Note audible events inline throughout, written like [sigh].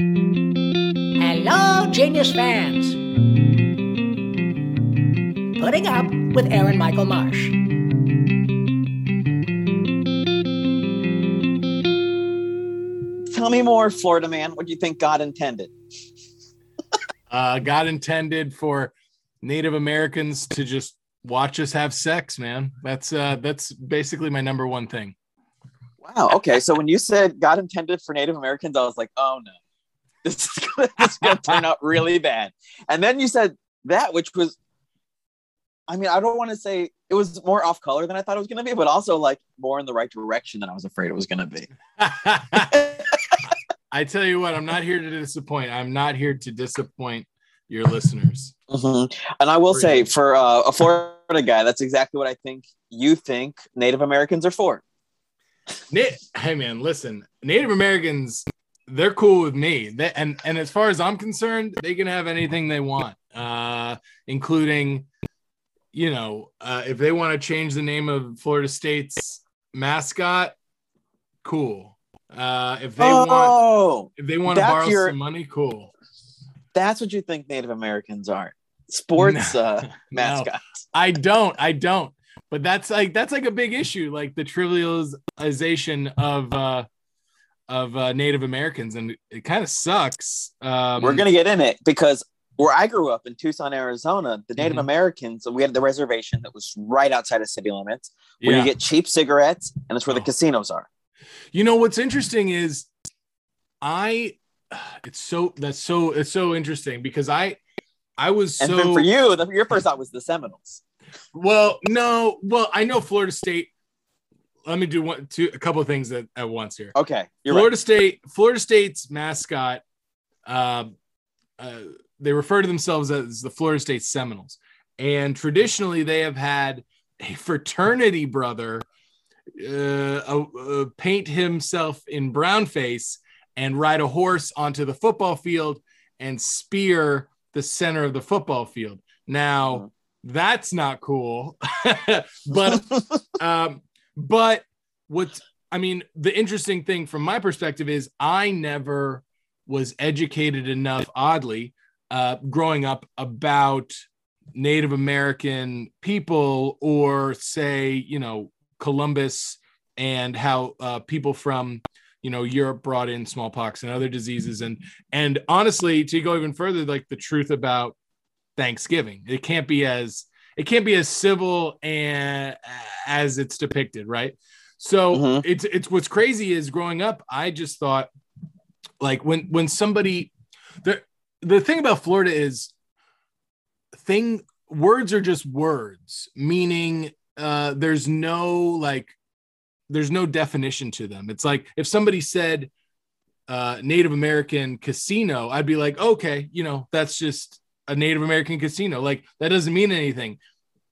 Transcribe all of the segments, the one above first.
Hello, Genius fans. Putting up with Aaron Michael Marsh. Tell me more, Florida man. What do you think God intended? [laughs] uh, God intended for Native Americans to just watch us have sex, man. That's uh, that's basically my number one thing. Wow. Okay. So when you said God intended for Native Americans, I was like, oh no, [laughs] this is gonna, this is gonna turn out really bad. And then you said that, which was, I mean, I don't want to say it was more off color than I thought it was gonna be, but also like more in the right direction than I was afraid it was gonna be. [laughs] I tell you what, I'm not here to disappoint. I'm not here to disappoint your listeners. Mm-hmm. And I will say, for uh, a Florida guy, that's exactly what I think you think Native Americans are for. Na- hey man, listen, Native Americans, they're cool with me. They, and and as far as I'm concerned, they can have anything they want, uh, including, you know, uh, if they want to change the name of Florida State's mascot, cool. Uh, if they oh, want, if they want to borrow your- some money, cool. That's what you think Native Americans are. Sports [laughs] No. uh, No. mascots. I don't. I don't. But that's like that's like a big issue, like the trivialization of uh of uh, Native Americans, and it kind of sucks. Um, We're gonna get in it because where I grew up in Tucson, Arizona, the Native Mhm. Americans, we had the reservation that was right outside of city limits where yeah. you get cheap cigarettes and it's where the Oh. casinos are. You know what's interesting is I [sighs] it's so that's so it's so interesting because I I was And so for you, the, your first thought was the Seminoles. well no well I know Florida State let me do one two a couple of things at, at once here. Okay, you're Florida State Florida State's mascot um uh, they refer to themselves as the Florida State Seminoles and traditionally they have had a [laughs] fraternity brother uh, uh, uh, paint himself in brown face and ride a horse onto the football field and spear the center of the football field. Now, that's not cool. [laughs] but [laughs] um, but what's I mean, the interesting thing from my perspective is I never was educated enough, oddly, uh, growing up about Native American people or say, you know, Columbus and how uh, people from you know Europe brought in smallpox and other diseases. And and honestly to go even further like the truth about Thanksgiving it can't be as it can't be as civil and as it's depicted right so Mhm. it's it's what's crazy is growing up I just thought like when when somebody the the thing about Florida is thing words are just words meaning uh there's no like there's no definition to them it's like if somebody said uh native american casino i'd be like okay you know that's just a native american casino like that doesn't mean anything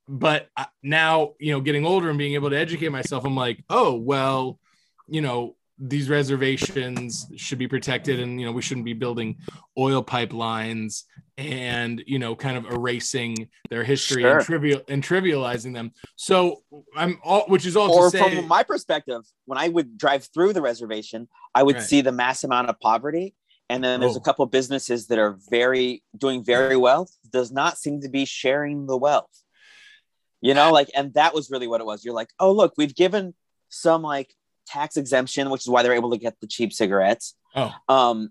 but now you know getting older and being able to educate myself i'm like oh well you know these reservations should be protected and you know we shouldn't be building oil pipelines and you know kind of erasing their history and trivial and trivializing them so i'm all which is all or to say from my perspective, when I would drive through the reservation, I would Right. see the mass amount of poverty. And then there's Oh. a couple businesses that are very doing very well, does not seem to be sharing the wealth. You know, like, and that was really what it was. You're like, oh, look, we've given some like tax exemption, which is why they're able to get the cheap cigarettes. oh Um,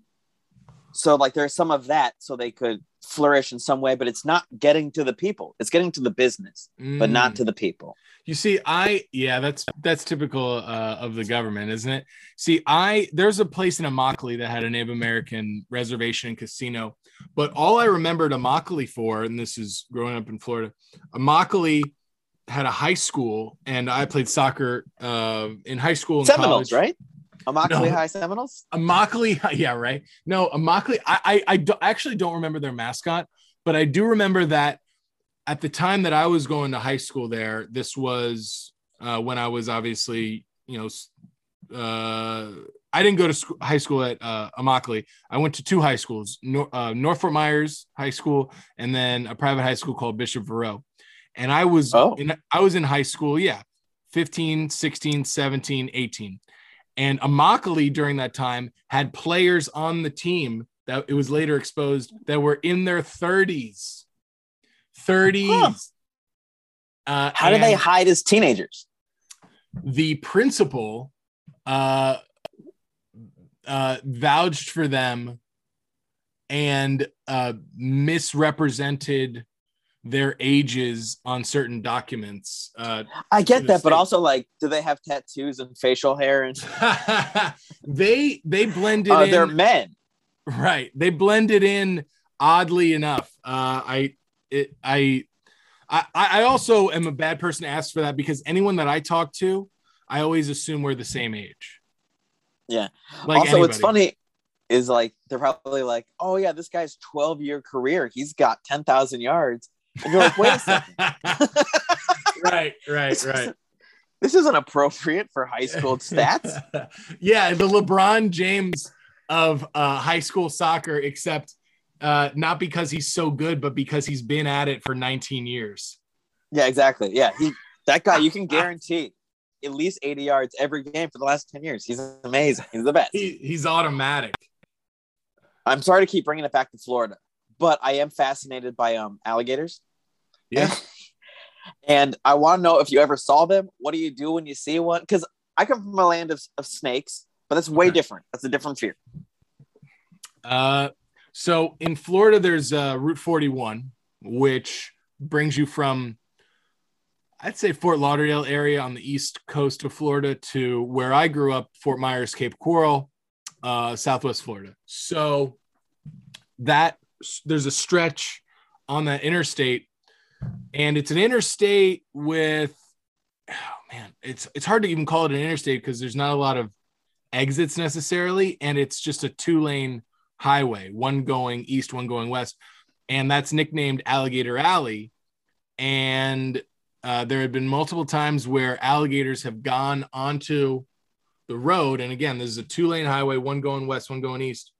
so like there's some of that so they could flourish in some way, but it's not getting to the people. It's getting to the business, but not Mm. to the people. You see, I yeah, that's that's typical uh, of the government, isn't it? See, I there's a place in Immokalee that had a Native American reservation and casino, but all I remembered Immokalee for, and this is growing up in Florida, Immokalee had a high school, and I played soccer uh, in high school and Seminoles, college. right? Immokalee No. High Seminoles. Immokalee, yeah, right. No, Immokalee. I, I, I do, actually don't remember their mascot, but I do remember that at the time that I was going to high school there, this was uh, when I was obviously, you know, uh, I didn't go to school, high school at uh, Immokalee. I went to two high schools, Nor- uh, North Fort Myers High School, and then a private high school called Bishop Verot. And I was, Oh. in, I was in high school, yeah, 15, 16, 17, 18 And Immokalee during that time had players on the team that it was later exposed that were in their 30s. 30s. Huh. Uh, How did they hide as teenagers? The principal uh, uh, vouched for them and uh, misrepresented their ages on certain documents. Uh, I get that, but also like, do they have tattoos and facial hair? And [laughs] they they blended uh, in they're men. right. They blended in oddly enough. Uh, I it I. I, I also am a bad person to ask for that because anyone that I talk to, I always assume we're the same age. Yeah. Like also, what's anybody. funny is like they're probably like, "Oh yeah, this guy's 12 year career. He's got 10,000 yards." And you're like, "Wait a second, [laughs] right, right, This right. this isn't appropriate for high school [laughs] stats." [laughs] yeah, the LeBron James of uh, high school soccer, except uh, not because he's so good, but because he's been at it for 19 years. Yeah, exactly. Yeah, he that guy you can guarantee at least 80 yards every game for the last 10 years. He's amazing. He's the best. He, he's automatic. I'm sorry to keep bringing it back to Florida, but I am fascinated by um alligators. Yeah. [laughs] and I want to know if you ever saw them. What do you do when you see one? Because I come from a land of, of snakes, but that's way different. That's a different fear. Uh, so in Florida, there's uh, Route 41, which brings you from, I'd say, Fort Lauderdale area on the east coast of Florida to where I grew up, Fort Myers, Cape Coral, uh, Southwest Florida. So that there's a stretch on that interstate, and it's an interstate with, oh man, it's it's hard to even call it an interstate because there's not a lot of exits necessarily, and it's just a two lane highway, one going east, one going west, and that's nicknamed Alligator Alley. And uh, there had been multiple times where alligators have gone onto the road, and again, this is a two lane highway, one going west, one going east,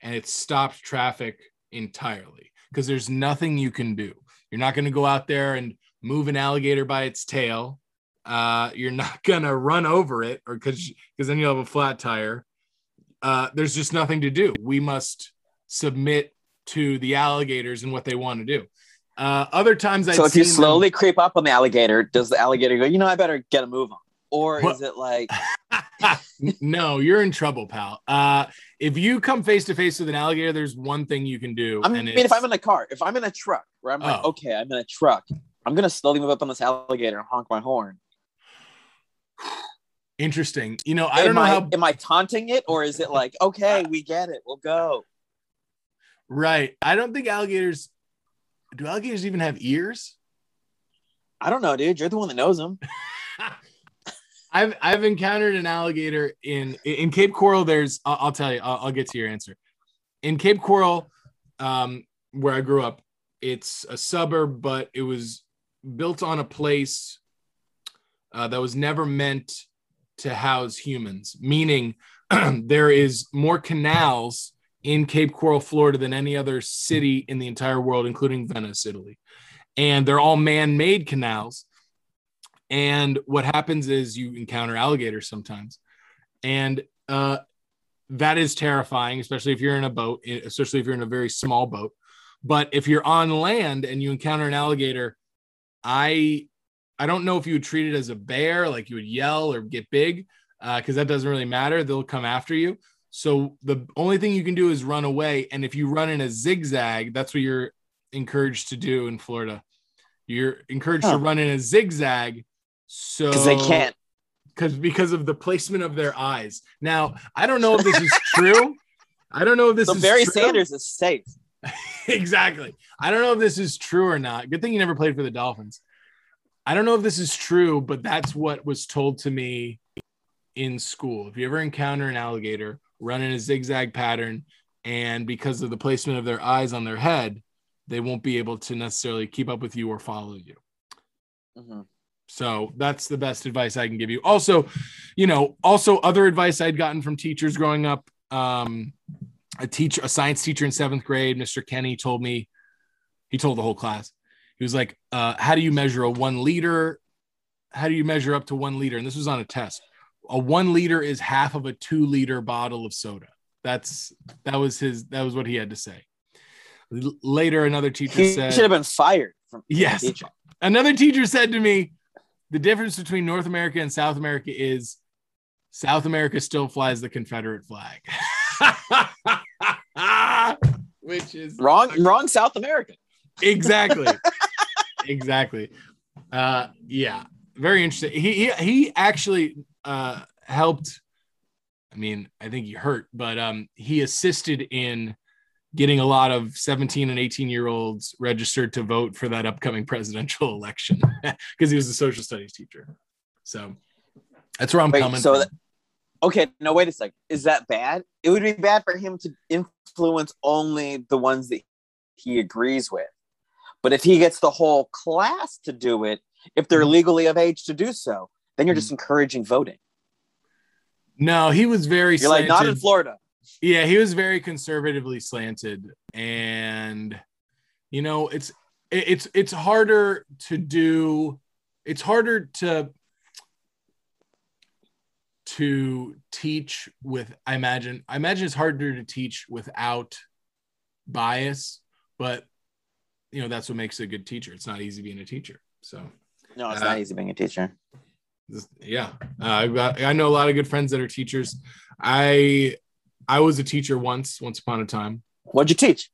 and it stopped traffic entirely because there's nothing you can do. You're not going to go out there and move an alligator by its tail. Uh, you're not [laughs] gonna run over it, or because because then you'll have a flat tire uh, there's just nothing to do. We must submit to the alligators and what they want to do. Uh, other times, I've so if you seen them- slowly creep up on the alligator, does the alligator go, you know, I better get a move on? Or What- is it like, [laughs] no, you're in trouble, pal. Uh, if you come face to face with an alligator, there's one thing you can do. I and mean, if I'm in a car, if I'm in a truck where I'm like, Oh. okay, I'm in a truck, I'm going to slowly move up on this alligator and honk my horn. [sighs] interesting, you know, I am don't know I, how. am I taunting it or is it like, okay, we get it, we'll go? Right, I don't think alligators. Do alligators even have ears? I don't know, dude. You're the one that knows them. [laughs] I've I've encountered an alligator in in Cape Coral. There's I'll, I'll tell you. I'll, I'll get to your answer. In Cape Coral, um, where I grew up, it's a suburb, but it was built on a place uh, that was never meant to house humans. Meaning, [clears throat] there is more canals in Cape Coral, Florida, than any other city in the entire world, including Venice, Italy, and they're all man-made canals. And what happens is you encounter alligators sometimes. And uh, that is terrifying, especially if you're in a boat, especially if you're in a very small boat. But if you're on land and you encounter an alligator, I I don't know if you would treat it as a bear, like you would yell or get big, because that doesn't really matter. They'll come after you. So the only thing you can do is run away. And if you run in a zigzag, that's what you're encouraged to do in Florida. You're encouraged to run in a zigzag. So Because they can't. because because of the placement of their eyes. Now, I don't know if this is true. I don't know if this So is Barry true. Sanders is safe. [laughs] exactly. I don't know if this is true or not. Good thing you never played for the Dolphins. I don't know if this is true, but that's what was told to me in school. If you ever encounter an alligator, run in a zigzag pattern, and because of the placement of their eyes on their head, they won't be able to necessarily keep up with you or follow you. Mhm. So that's the best advice I can give you. Also, you know, also other advice I'd gotten from teachers growing up. Um, a teacher, a science teacher in seventh grade, Mr. Kenny, told me, he told the whole class, he was like, uh, "How do you measure a one liter? How do you measure up to one liter?" And this was on a test. a one liter is half of a two liter bottle of soda. That's that was his that was what he had to say. L- Later, another teacher He said, should have been fired from Yes. another teacher said to me, the difference between North America and South America is South America still flies the Confederate flag. [laughs] Which is Wrong, wrong South America. exactly. [laughs] Exactly. Uh yeah. Very interesting. He he, he actually uh helped. I mean i think he hurt but um he assisted in getting a lot of 17 and 18 year olds registered to vote for that upcoming [laughs] presidential election [laughs] because he was a social studies teacher so that's where i'm Wait, coming so from that- Okay, no, wait a second. Is that bad? It would be bad for him to influence only the ones that he agrees with. But if he gets the whole class to do it, if they're Mhm. legally of age to do so, then you're just Mm-hmm. encouraging voting. no he was very You're like, not in. Florida. Yeah, he was very conservatively slanted, and you know, it's it's it's harder to do. It's harder to to teach with. I imagine. I imagine it's harder to teach without bias, but you know that's what makes a good teacher. It's not easy being a teacher. So No, it's Uh, not easy being a teacher. yeah uh, I've got, i know a lot of good friends that are teachers i i was a teacher once once upon a time What'd you teach?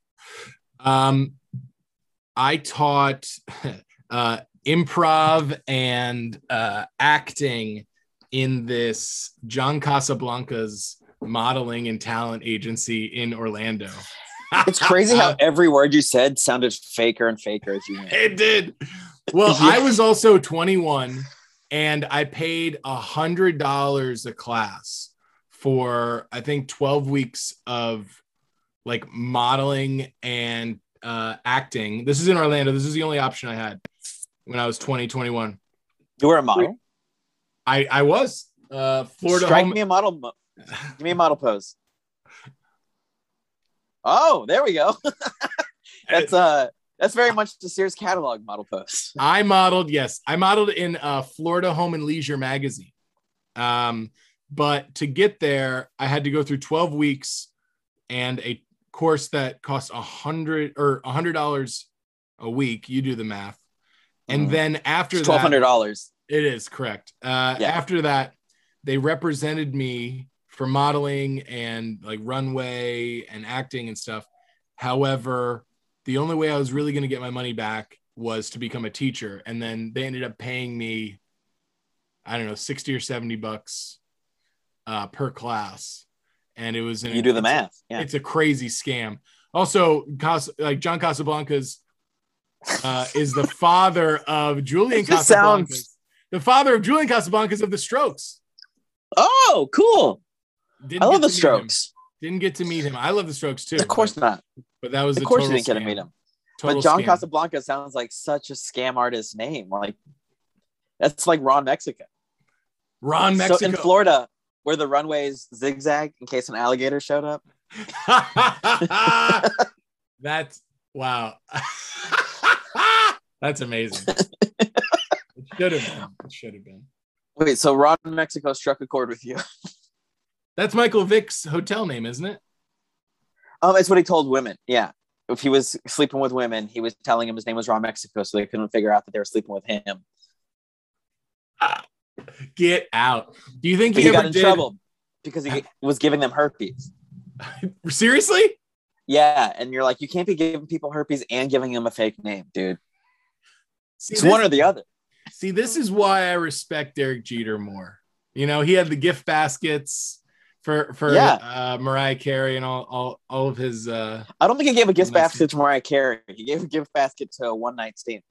um i taught [laughs] uh improv and uh acting in this john casablancas modeling and talent agency in orlando It's crazy how [laughs] every word you said sounded faker and faker as you went. It did. Well, Yeah. I was also 21 and I paid a hundred dollars a class for I think 12 weeks of like modeling and uh, acting. This is in Orlando. This is the only option I had when I was 20, 21. You were a model. I, I was uh, Florida Strike home. me a model. mo- Give me a model pose. Oh, there we go. [laughs] that's uh that's very much the Sears catalog model pose. I modeled, yes, I modeled in uh, Florida Home and Leisure magazine. Um, but to get there, I had to go through 12 weeks and a course that cost a hundred or a hundred dollars a week. You do the math. And Mhm. then after Twelve hundred dollars. it is correct. Uh, Yeah. After that, they represented me for modeling and like runway and acting and stuff. However, the only way I was really going to get my money back was to become a teacher. And then they ended up paying me, I don't know, 60 or 70 bucks uh, per class. And it was, an, You do the math. Yeah. It's a crazy scam. Also, Cas- like John Casablancas uh, [laughs] is the father of Julian Casablancas. sounds- The father of Julian Casablancas of the Strokes. Oh, cool. Didn't I love the. Strokes. Didn't get to meet him. I love the Strokes too. Of course but, not. but that was Of course you didn't get to meet him. Total but John scam. Casablanca sounds like such a scam artist name. Like that's like Ron Mexico. Ron So Mexico. in Florida, where the runways zigzag in case an alligator showed up. [laughs] [laughs] That's wow. [laughs] That's amazing. it should have been. It should have been. Wait, so Ron Mexico struck a chord with you. That's Michael Vick's hotel name, isn't it? Um, it's what he told women. Yeah. If he was sleeping with women, he was telling him his name was Ron Mexico, so they couldn't figure out that they were sleeping with him. Get out. Do you think he, he got in did- trouble because he was giving them herpes. [laughs] Seriously? Yeah, and you're like, you can't be giving people herpes and giving them a fake name, dude. See, It's this- one or the other. See, this is why I respect Derek Jeter more. You know, he had the gift baskets for for Yeah. uh, Mariah Carey and all all, all of his. Uh, I don't think he gave a gift basket to Mariah Carey. He gave a gift basket to a one night stand.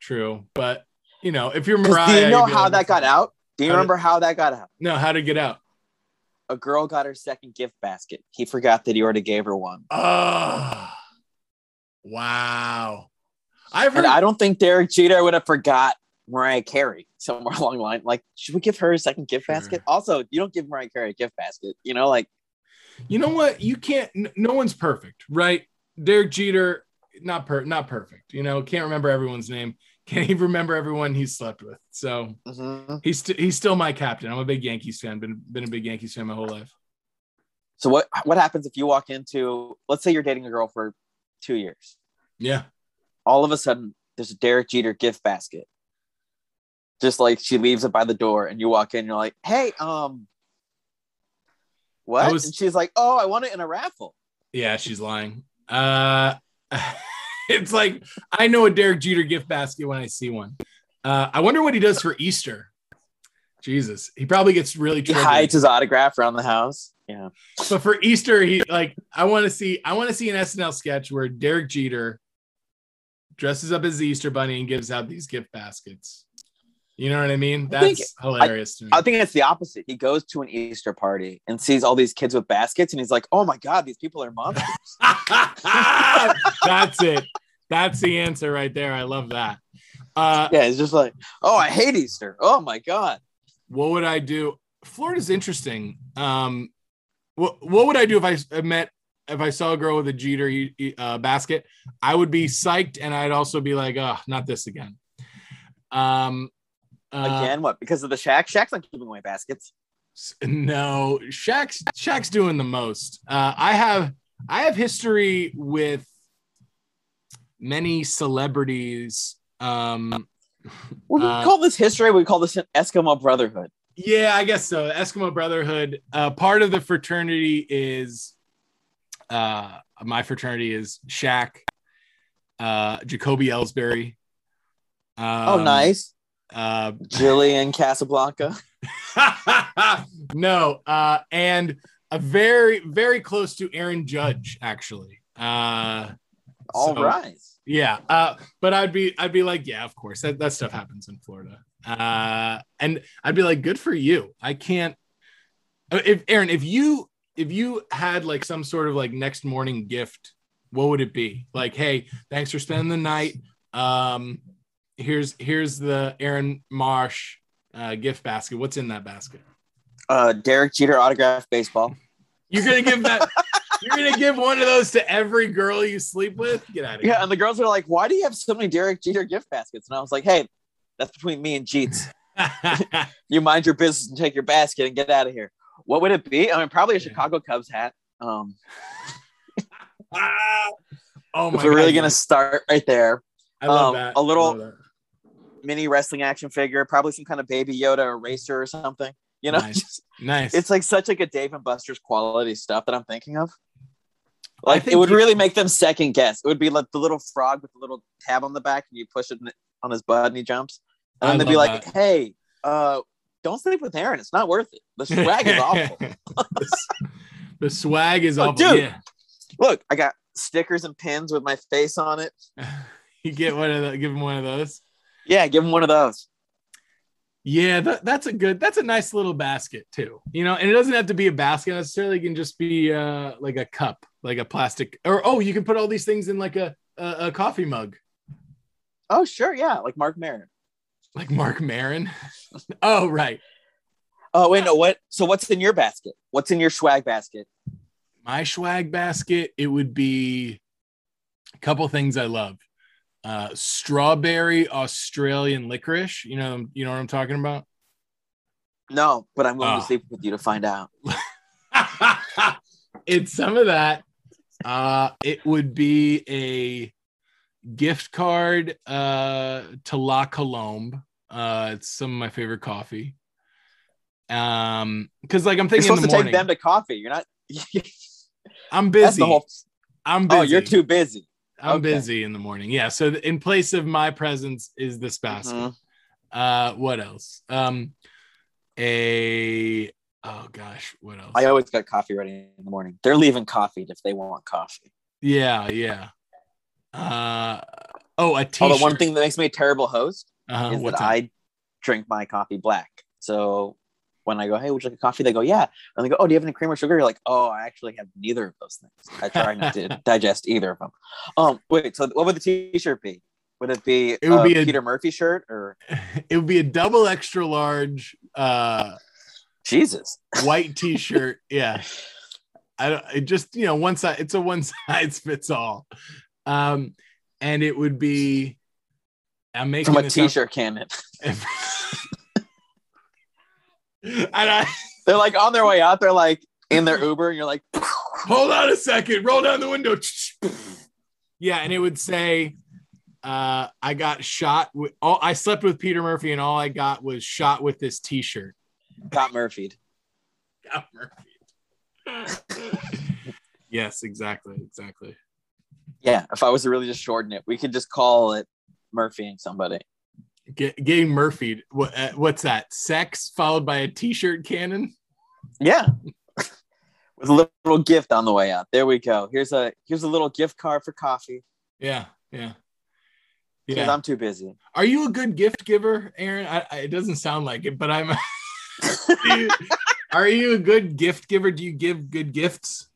true, but you know, if you're Mariah, Do you know how that got out? Do you remember how that got out? No, how to get out? A girl got her second gift basket. He forgot that he already gave her one. Oh, wow! I've heard. And I don't think Derek Jeter would have forgot Mariah Carey somewhere [laughs] along the line. Like, should we give her a second gift Sure. basket? Also, you don't give Mariah Carey a gift basket. You know, like you know what? You can't. No one's perfect, right? Derek Jeter, not per, not perfect. You know, can't remember everyone's name. Can't even remember everyone he slept with. So Mhm. he's st- he's still my captain. I'm a big Yankees fan. Been been a big Yankees fan my whole life. So what what happens if you walk into let's say you're dating a girl for two years. Yeah. All of a sudden there's a Derek Jeter gift basket. Just like she leaves it by the door and you walk in, you're like, hey, um what? Was- and she's like, Oh, I want it in a raffle. Yeah, she's lying. Uh [laughs] [laughs] it's like I know a Derek Jeter gift basket when I see one. Uh I wonder what he does for Easter. Jesus, he probably gets really He hides his autograph around the house. Yeah. But for Easter, he like I want to see I want to see an SNL sketch where Derek Jeter dresses up as the Easter bunny and gives out these gift baskets. You know what I mean? I think- That's hilarious to me. I think it's the opposite. He goes to an Easter party and sees all these kids with baskets, and he's like, "Oh my god, these people are monsters." [laughs] That's it. That's the answer right there. I love that. Uh, yeah, he's just like, "Oh, I hate Easter. Oh my god." what would I do? Florida's interesting. Um, what what would I do if I met if I saw a girl with a Jeter uh, basket? I would be psyched, and I'd also be like, "Oh, not this again." Um, uh, Again, what? Because of the Shaq? Shaq's not giving away baskets. no, Shaq's Shaq's doing the most. Uh, I have I have history with many celebrities. Um, Would we Uh, call this history? We call this Eskimo Brotherhood. Yeah, I guess so. Eskimo Brotherhood. Uh, part of the fraternity is uh, my fraternity is Shaq, uh, Jacoby Ellsbury. Um, oh, nice. Uh, Jillian Casablanca. [laughs] no, uh, and a very, very close to Aaron Judge, actually. Uh, All so- right. yeah. Uh, but I'd be I'd be like, yeah, of course. That, that stuff happens in Florida. Uh, and I'd be like, good for you. I can't if Aaron, if you if you had like some sort of like next morning gift, what would it be? Like, hey, thanks for spending the night. Um, here's here's the Aaron Marsh uh, gift basket. What's in that basket? Uh, Derek Jeter autograph baseball. You're gonna give that you're gonna give one of those to every girl you sleep with? Get out of here. Yeah, and the girls are like, "Why do you have so many Derek Jeter gift baskets?" And I was like, "Hey, that's between me and Jeets. [laughs] You mind your business and take your basket and get out of here." What would it be? I mean, probably a Chicago Cubs hat. Um, [laughs] oh my if we're really gonna start right there, I love um, that. a little- I love that. Mini wrestling action figure, probably some kind of Baby Yoda eraser or something. You know, Nice. just, [laughs] nice. it's like such like a Dave and Buster's quality stuff that I'm thinking of. Like think it would you- really make them second guess. It would be like the little frog with the little tab on the back, and you push it on his butt, and he jumps. And then they'd be like, "Hey, uh, don't sleep with Aaron. It's not worth it. The swag is [laughs] awful. the, the swag is Oh, awful. dude. Yeah. Look, I got stickers and pins with my face on it. [laughs] You get one of the, give him one of those. Yeah, give him one of those. Yeah, that, that's a good, that's a nice little basket too. You know, and it doesn't have to be a basket necessarily. It can just be uh, like a cup, like a plastic, or oh, you can put all these things in like a a, a coffee mug, Oh, sure, yeah, like Mark Maron. like Mark Maron. [laughs] oh, right. Oh, wait, no, what? So what's in your basket? What's in your swag basket? my swag basket it would be a couple things i love uh strawberry australian licorice you know you know what i'm talking about No, but I'm going Oh. to sleep with you to find out. [laughs] it's some of that uh it would be a gift card uh to la colombe uh it's some of my favorite coffee um because like i'm You're thinking in supposed the to take them to coffee. You're not. [laughs] i'm busy the whole. i'm busy Oh, you're too busy. I'm Okay. busy in the morning. Yeah. So in place of my presence is this basket. Mhm. Uh, what else? Um, a oh gosh, what else? I always got coffee ready in the morning. They're leaving coffee if they want coffee. yeah, yeah. Uh, oh, a t-shirt. Although one thing that makes me a terrible host uh, is what's that I drink my coffee black. So when I go, hey, would you like a coffee? They go, yeah. And they go, oh, do you have any cream or sugar? You're like, oh, I actually have neither of those things. I [laughs] try not to digest either of them. Um, wait, so what would the t-shirt be? Would it be It would a be a- Peter Murphy shirt or [laughs] it would be a double extra large uh Jesus? white [laughs] t-shirt. yeah. I don't it just you know one side it's a one size fits all. Um and it would be I'm making from a this up. t-shirt cannon. And I They're like on their way out. They're like in their Uber, and you're like, hold on a second, roll down the window. yeah, and it would say, uh, I got shot with all I slept with Peter Murphy, and all I got was shot with this t-shirt. got Murphy'd. Got Murphy. [laughs] yes, exactly, exactly. Yeah, if I was to really just shorten it, we could just call it Murphy and somebody. Get, getting Murphy. What, uh, what's that? Sex followed by a t-shirt cannon. Yeah. [laughs] With a little gift on the way out. There we go. Here's a here's a little gift card for coffee. Yeah, yeah, Because yeah. I'm too busy. Are you a good gift giver, Aaron? I, I, it doesn't sound like it, but I'm. You- [laughs] are you a good gift giver? Do you give good gifts?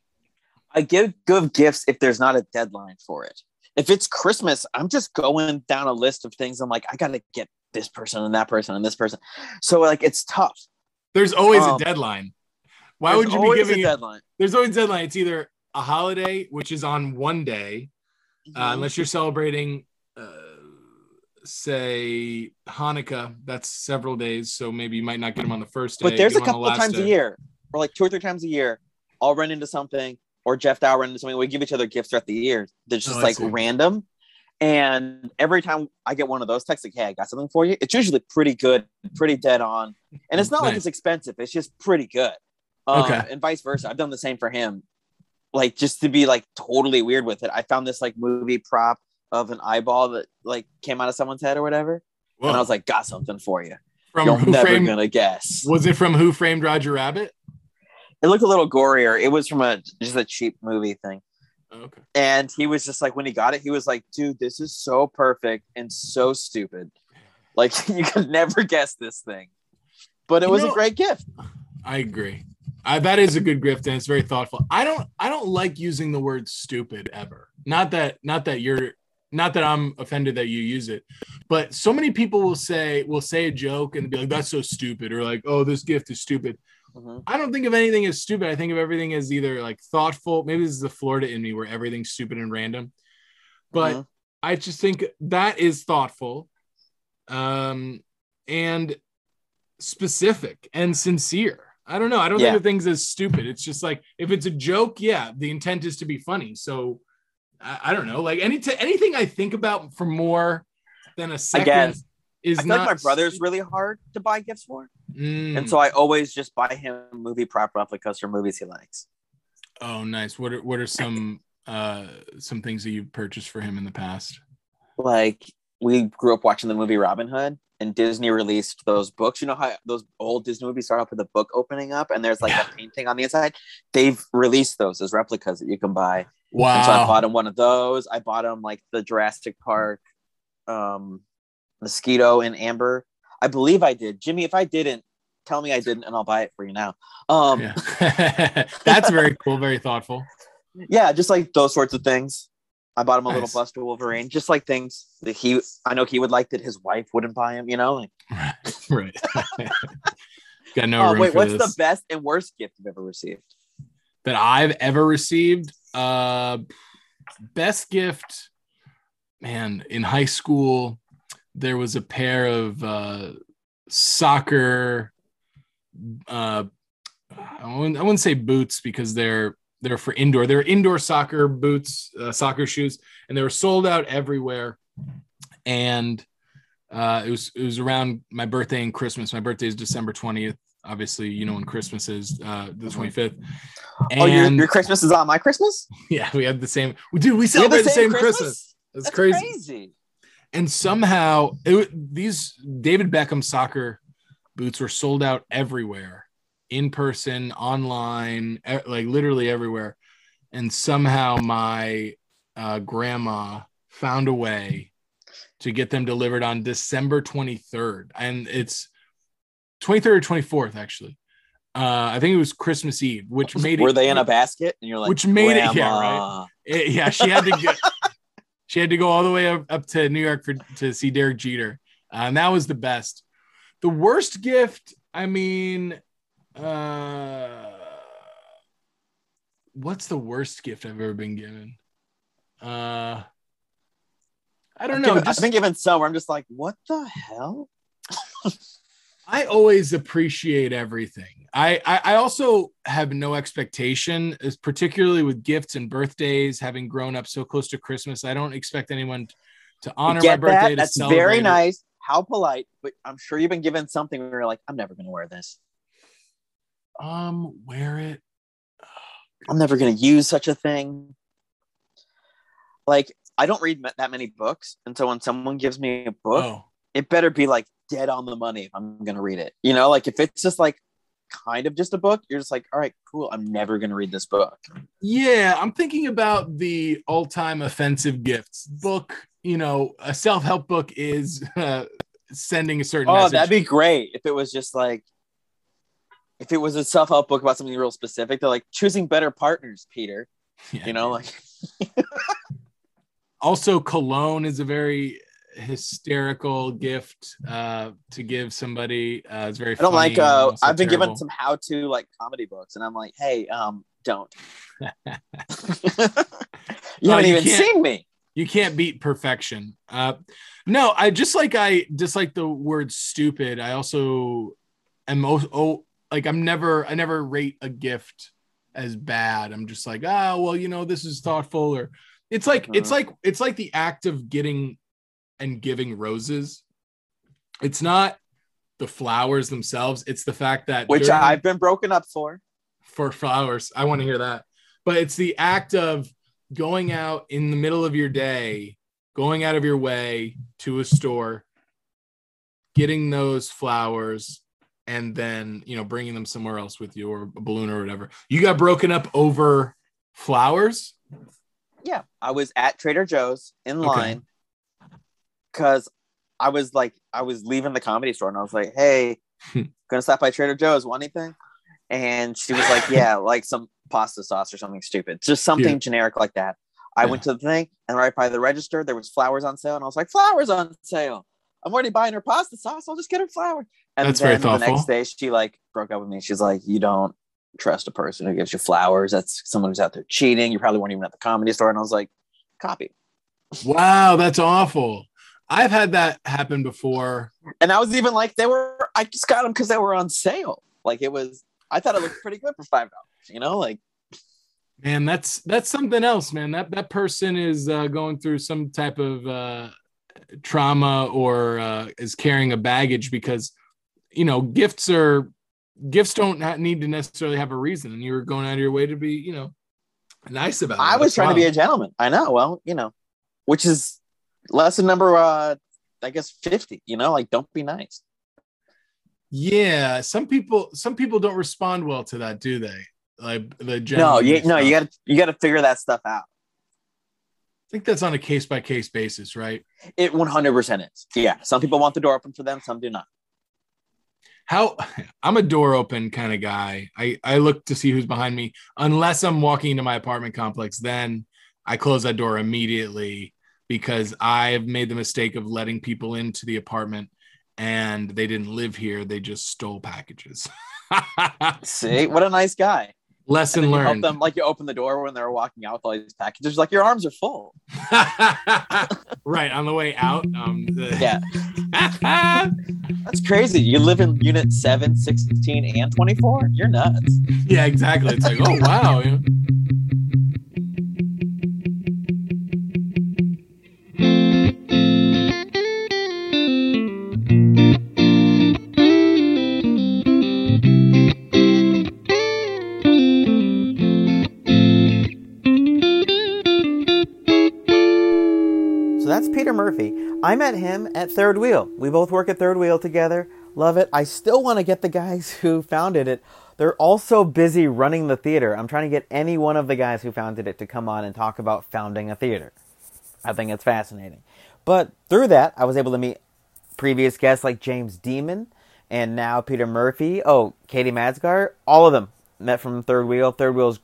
I give good gifts if there's not a deadline for it. If it's Christmas, I'm just going down a list of things. I'm like, I gotta get this person and that person and this person. So like it's tough. There's always Um, a deadline. Why would you be giving a it? deadline? There's always a deadline. It's either a holiday, which is on one day, Mm-hmm. uh, unless you're celebrating, uh, say Hanukkah. That's several days, so maybe you might not get them on the first day. but there's a a 'em the couple of times day. a year, or like two or three times a year, I'll run into something, or Jeff Dow run into something. We give each other gifts throughout the year. There's just Oh, like random. And every time I get one of those texts, like, hey, I got something for you, it's usually pretty good, pretty dead on. And it's not like it's expensive, it's just pretty good. Um, Okay. And vice versa. I've done the same for him. Like, just to be like totally weird with it. I found this like movie prop of an eyeball that like came out of someone's head or whatever. Whoa. And I was like, got something for you. from You're Who never Framed? gonna guess. Was it from Who Framed Roger Rabbit? It looked a little gorier. It was from a just a cheap movie thing. Oh, okay. And he was just like, when he got it, he was like, dude, this is so perfect and so stupid. Like [laughs] you could never guess this thing. But it You was know- a great gift. I agree. I, that is a good gift and it's very thoughtful. I don't I don't like using the word stupid ever. Not that not that you're not that I'm offended that you use it, but so many people will say will say a joke and be like that's so stupid or like oh this gift is stupid. Mhm. I don't think of anything as stupid. I think of everything as either like thoughtful. Maybe this is the Florida in me where everything's stupid and random. But Mhm. I just think that is thoughtful um, and specific and sincere. I don't know. I don't Yeah. think of things as stupid. It's just like if it's a joke, yeah, the intent is to be funny. So I, I don't know. Like any t- anything I think about for more than a second Again, is I feel not like my brother's really hard to buy gifts for. Mm. And so I always just buy him movie prop replicas for movies he likes. oh, nice. What are what are some uh some things that you've purchased for him in the past? Like we grew up watching the movie Robin Hood and Disney released those books. You know how those old Disney movies start off with a book opening up and there's like Yeah. a painting on the inside? They've released those as replicas that you can buy. Wow. And so I bought him one of those. I bought him like the Jurassic Park um, mosquito and amber. I believe I did. Jimmy, if I didn't, tell me I didn't and I'll buy it for you now. Um, yeah. [laughs] That's very cool, very thoughtful. [laughs] Yeah, just like those sorts of things. I bought him a Nice. little Buster Wolverine, just like things that he, I know he would like that his wife wouldn't buy him, you know? Like, [laughs] right. Got no oh, wait, what's this. the best and worst gift you've ever received? that I've ever received. Uh, best gift, man. In high school, there was a pair of uh, soccer. Uh, I wouldn't, I wouldn't say boots because they're they're for indoor. They're indoor soccer boots, uh, soccer shoes, and they were sold out everywhere. And uh, it was it was around my birthday and Christmas. My birthday is December twentieth. Obviously, you know when Christmas is, uh, the twenty fifth. oh, your, your Christmas is on my Christmas? [laughs] Yeah, we had the same. Dude, we We have celebrate the same, Christmas. It's That's crazy. crazy. And somehow, it, these David Beckham soccer boots were sold out everywhere, in person, online, like literally everywhere. And somehow, my uh, grandma found a way to get them delivered on December 23rd, and it's 23rd or 24th actually. Uh, I think it was Christmas Eve, which made it. Were they in a basket? And you're like, Which made it- yeah, Grandma. It- yeah, she had to get [laughs] she had to go all the way up, up to New York for to see Derek Jeter. Uh, and that was the best. The worst gift, I mean, uh what's the worst gift I've ever been given? Uh I don't I've know. given- just- I've been given some where I'm just like, what the hell? [laughs] I always appreciate everything. I, I I also have no expectation, is particularly with gifts and birthdays. Having grown up so close to Christmas, I don't expect anyone to honor my birthday. that? That's celebrate very nice. How polite. But I'm sure you've been given something where you're like, I'm never going to wear this. Um, wear it. I'm never going to use such a thing. Like, I don't read that many books. And so when someone gives me a book, Oh, it better be like dead on the money if I'm going to read it. You know, like if it's just like kind of just a book, you're just like, all right, cool. I'm never going to read this book. yeah. I'm thinking about the all-time offensive gifts book. You know, a self-help book is uh, sending a certain Oh, message. that'd be great if it was just like, if it was a self help book about something real specific. They're like choosing better partners, Peter. Yeah. You know, like [laughs] also cologne is a very hysterical gift uh to give somebody uh it's very I don't like. uh I've been given some how to like comedy books, and I'm like, hey, um, don't. [laughs] you Oh, haven't you even seen me. you can't beat perfection uh no i just like i dislike the word stupid i also am oh, oh like i'm never i never rate a gift as bad i'm just like ah well you know this is thoughtful or it's like it's Uh-huh. like it's like the act of getting and giving roses it's not the flowers themselves it's the fact that Which during- I've been broken up for. for flowers. I want to hear that. But it's the act of going out in the middle of your day, going out of your way to a store, getting those flowers, and then, you know, bringing them somewhere else with you or a balloon or whatever. You got broken up over flowers? Yeah, I was at Trader Joe's in Okay. Because I was like, I was leaving the comedy store, and I was like, hey, hmm. gonna stop by Trader Joe's. Want anything? And she was like, yeah, [laughs] like some pasta sauce or something stupid, just something Yeah. generic like that. I Yeah. went to the thing, and right by the register, there was flowers on sale, and I was like, flowers on sale. I'm already buying her pasta sauce. I'll just get her flower. And That's very then the next day, she like broke up with me. She's like, you don't trust a person who gives you flowers. That's someone who's out there cheating. You probably weren't even at the comedy store. And I was like, copy. Wow, that's awful. I've had that happen before. And I was even like, they were, I just got them because they were on sale. Like it was, I thought it looked pretty good for $5, you know, like, Man, that's that's something else, man. That that person is uh, going through some type of uh, trauma or uh, is carrying a baggage because you know gifts are gifts don't ha- need to necessarily have a reason, and you were going out of your way to be you know nice about it. I was trying to be a gentleman. I know. Well, you know, which is lesson number, uh, I guess 50, you know, like don't be nice. yeah. Some people some people don't respond well to that, do they? Like the No, you, no, you gotta, you gotta figure that stuff out. I think that's on a case by case basis, right? It 100% is. Yeah. Some people want the door open for them. Some do not. how I'm a door open kind of guy. I I look to see who's behind me unless I'm walking into my apartment complex. Then I close that door immediately because I've made the mistake of letting people into the apartment and they didn't live here. They just stole packages. [laughs] See, what a nice guy. Lesson you help learned. them like you open the door when they're walking out with all these packages. Like your arms are full. [laughs] right on the way out. Um, the- [laughs] Yeah, that's crazy. You live in unit 7, 16, and 24? You're nuts. yeah, exactly. It's like, oh wow. I met him at Third Wheel. We both work at Third Wheel together. Love it. I still want to get the guys [laughs] who founded it. They're all so busy running the theater. I'm trying to get any one of the guys who founded it to come on and talk about founding a theater. I think it's fascinating. But through that, I was able to meet previous guests like James Demon and now Peter Murphy. Oh, Katie Madsgar. All of them met from Third Wheel. Third Wheel's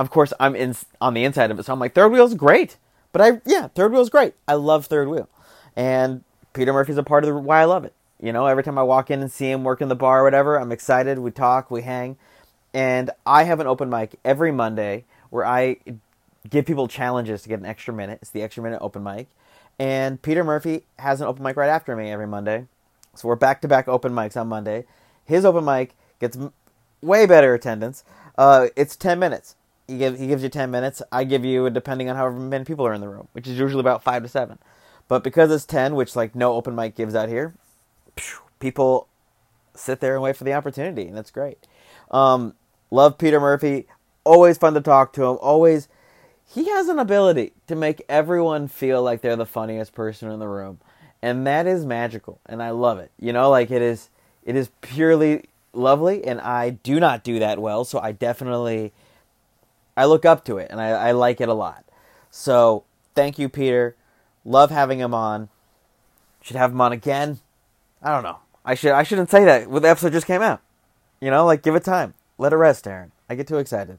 of course I'm in on the inside of it, so I'm like third wheel's great. But I yeah, third wheel's great. I love third wheel, and Peter Murphy's a part of the, why I love it. You know, every time I walk in and see him work in the bar or whatever, I'm excited. We talk, we hang, and I have an open mic every Monday where I give people challenges to get an extra minute. It's the extra minute open mic, And Peter Murphy has an open mic right after me every Monday. So we're back to back open mics on Monday. His open mic gets way better attendance. Uh, it's 10 minutes. He, give, he gives you 10 minutes. I give you, depending on however many people are in the room, which is usually about 5 to 7. But because it's 10, which like no open mic gives out here, people sit there and wait for the opportunity, and that's great. Um, love Peter Murphy. Always fun to talk to him. Always, he has an ability to make everyone feel like they're the funniest person in the room, and that is magical, and I love it. You know, like it is, it is purely lovely, and I do not do that well, so I definitely, I look up to it, and I, I like it a lot. So thank you, Peter. Love having him on. Should have him on again. I don't know. I should I shouldn't say that. The episode just came out. You know, like give it time. Let it rest, Aaron. I get too excited.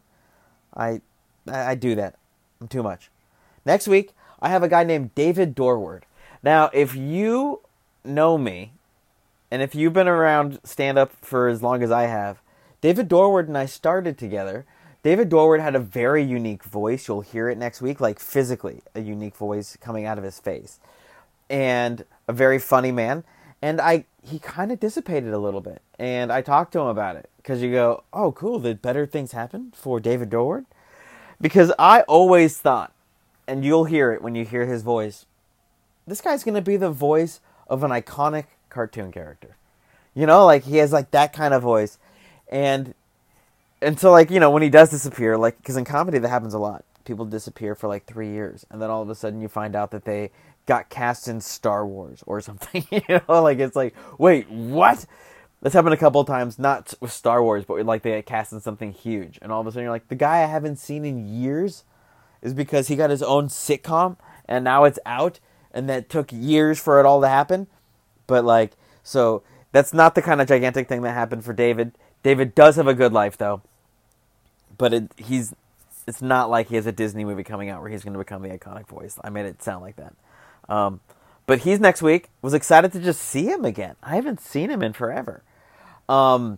I I, I do that. I'm too much. Next week, I have a guy named David Dorward. Now, if you know me, and if you've been around stand up for as long as I have, David Dorward and I started together. David Dorward had a very unique voice. You'll hear it next week, like physically, a unique voice coming out of his face. And a very funny man. And I he kind of dissipated a little bit. And I talked to him about it because you go, "Oh, cool, did better things happen for David Dorward?" Because I always thought, and you'll hear it when you hear his voice, this guy's going to be the voice of an iconic cartoon character. You know, like he has like that kind of voice. And and so like, you know, when he does disappear, like cuz in comedy that happens a lot. People disappear for like 3 years and then all of a sudden you find out that they got cast in Star Wars or [laughs] something. you know, like it's like, wait, what? That's happened a couple of times, not with Star Wars, but like they get cast in something huge, and all of a sudden you're like, the guy I haven't seen in years is because he got his own sitcom and now it's out, and that took years for it all to happen. But like, so that's not the kind of gigantic thing that happened for David. David does have a good life though, but it, he's it's not like he has a Disney movie coming out where he's going to become the iconic voice. I made it sound like that. Um, but he's next week. Was excited to just see him again. I haven't seen him in forever. Um,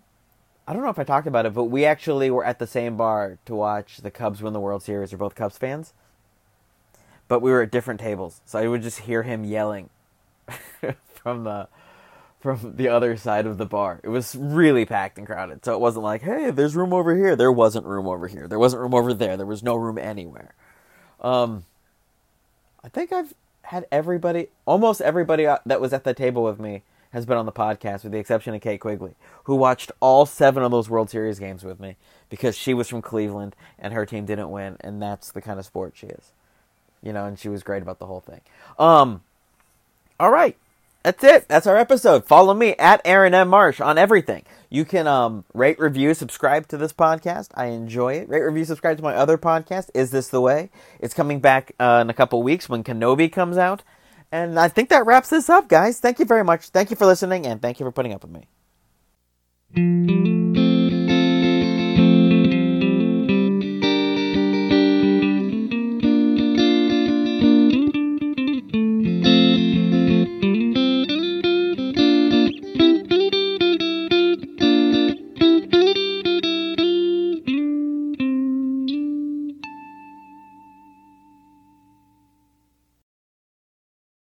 I don't know if I talked about it, but we actually were at the same bar to watch the Cubs win the World Series. We're both Cubs fans, but we were at different tables, so I would just hear him yelling [laughs] from the from the other side of the bar. It was really packed and crowded, so it wasn't like, "Hey, there's room over here." There wasn't room over here. There wasn't room over there. There was no room anywhere. Um, I think I've had everybody, almost everybody uh, that was at the table with me has been on the podcast, with the exception of Kate Quigley, who watched all seven of those World Series games with me because she was from Cleveland and her team didn't win, and that's the kind of sport she is. You know, and she was great about the whole thing. Um, all right, that's it. That's our episode. Follow me at Aaron M Marsh on everything. You can um, rate, review, subscribe to this podcast. I enjoy it. Rate, review, subscribe to my other podcast. Is this the way? It's coming back uh, in a couple weeks when Kenobi comes out. And I think that wraps this up, guys. Thank you very much. Thank you for listening, and thank you for putting up with me.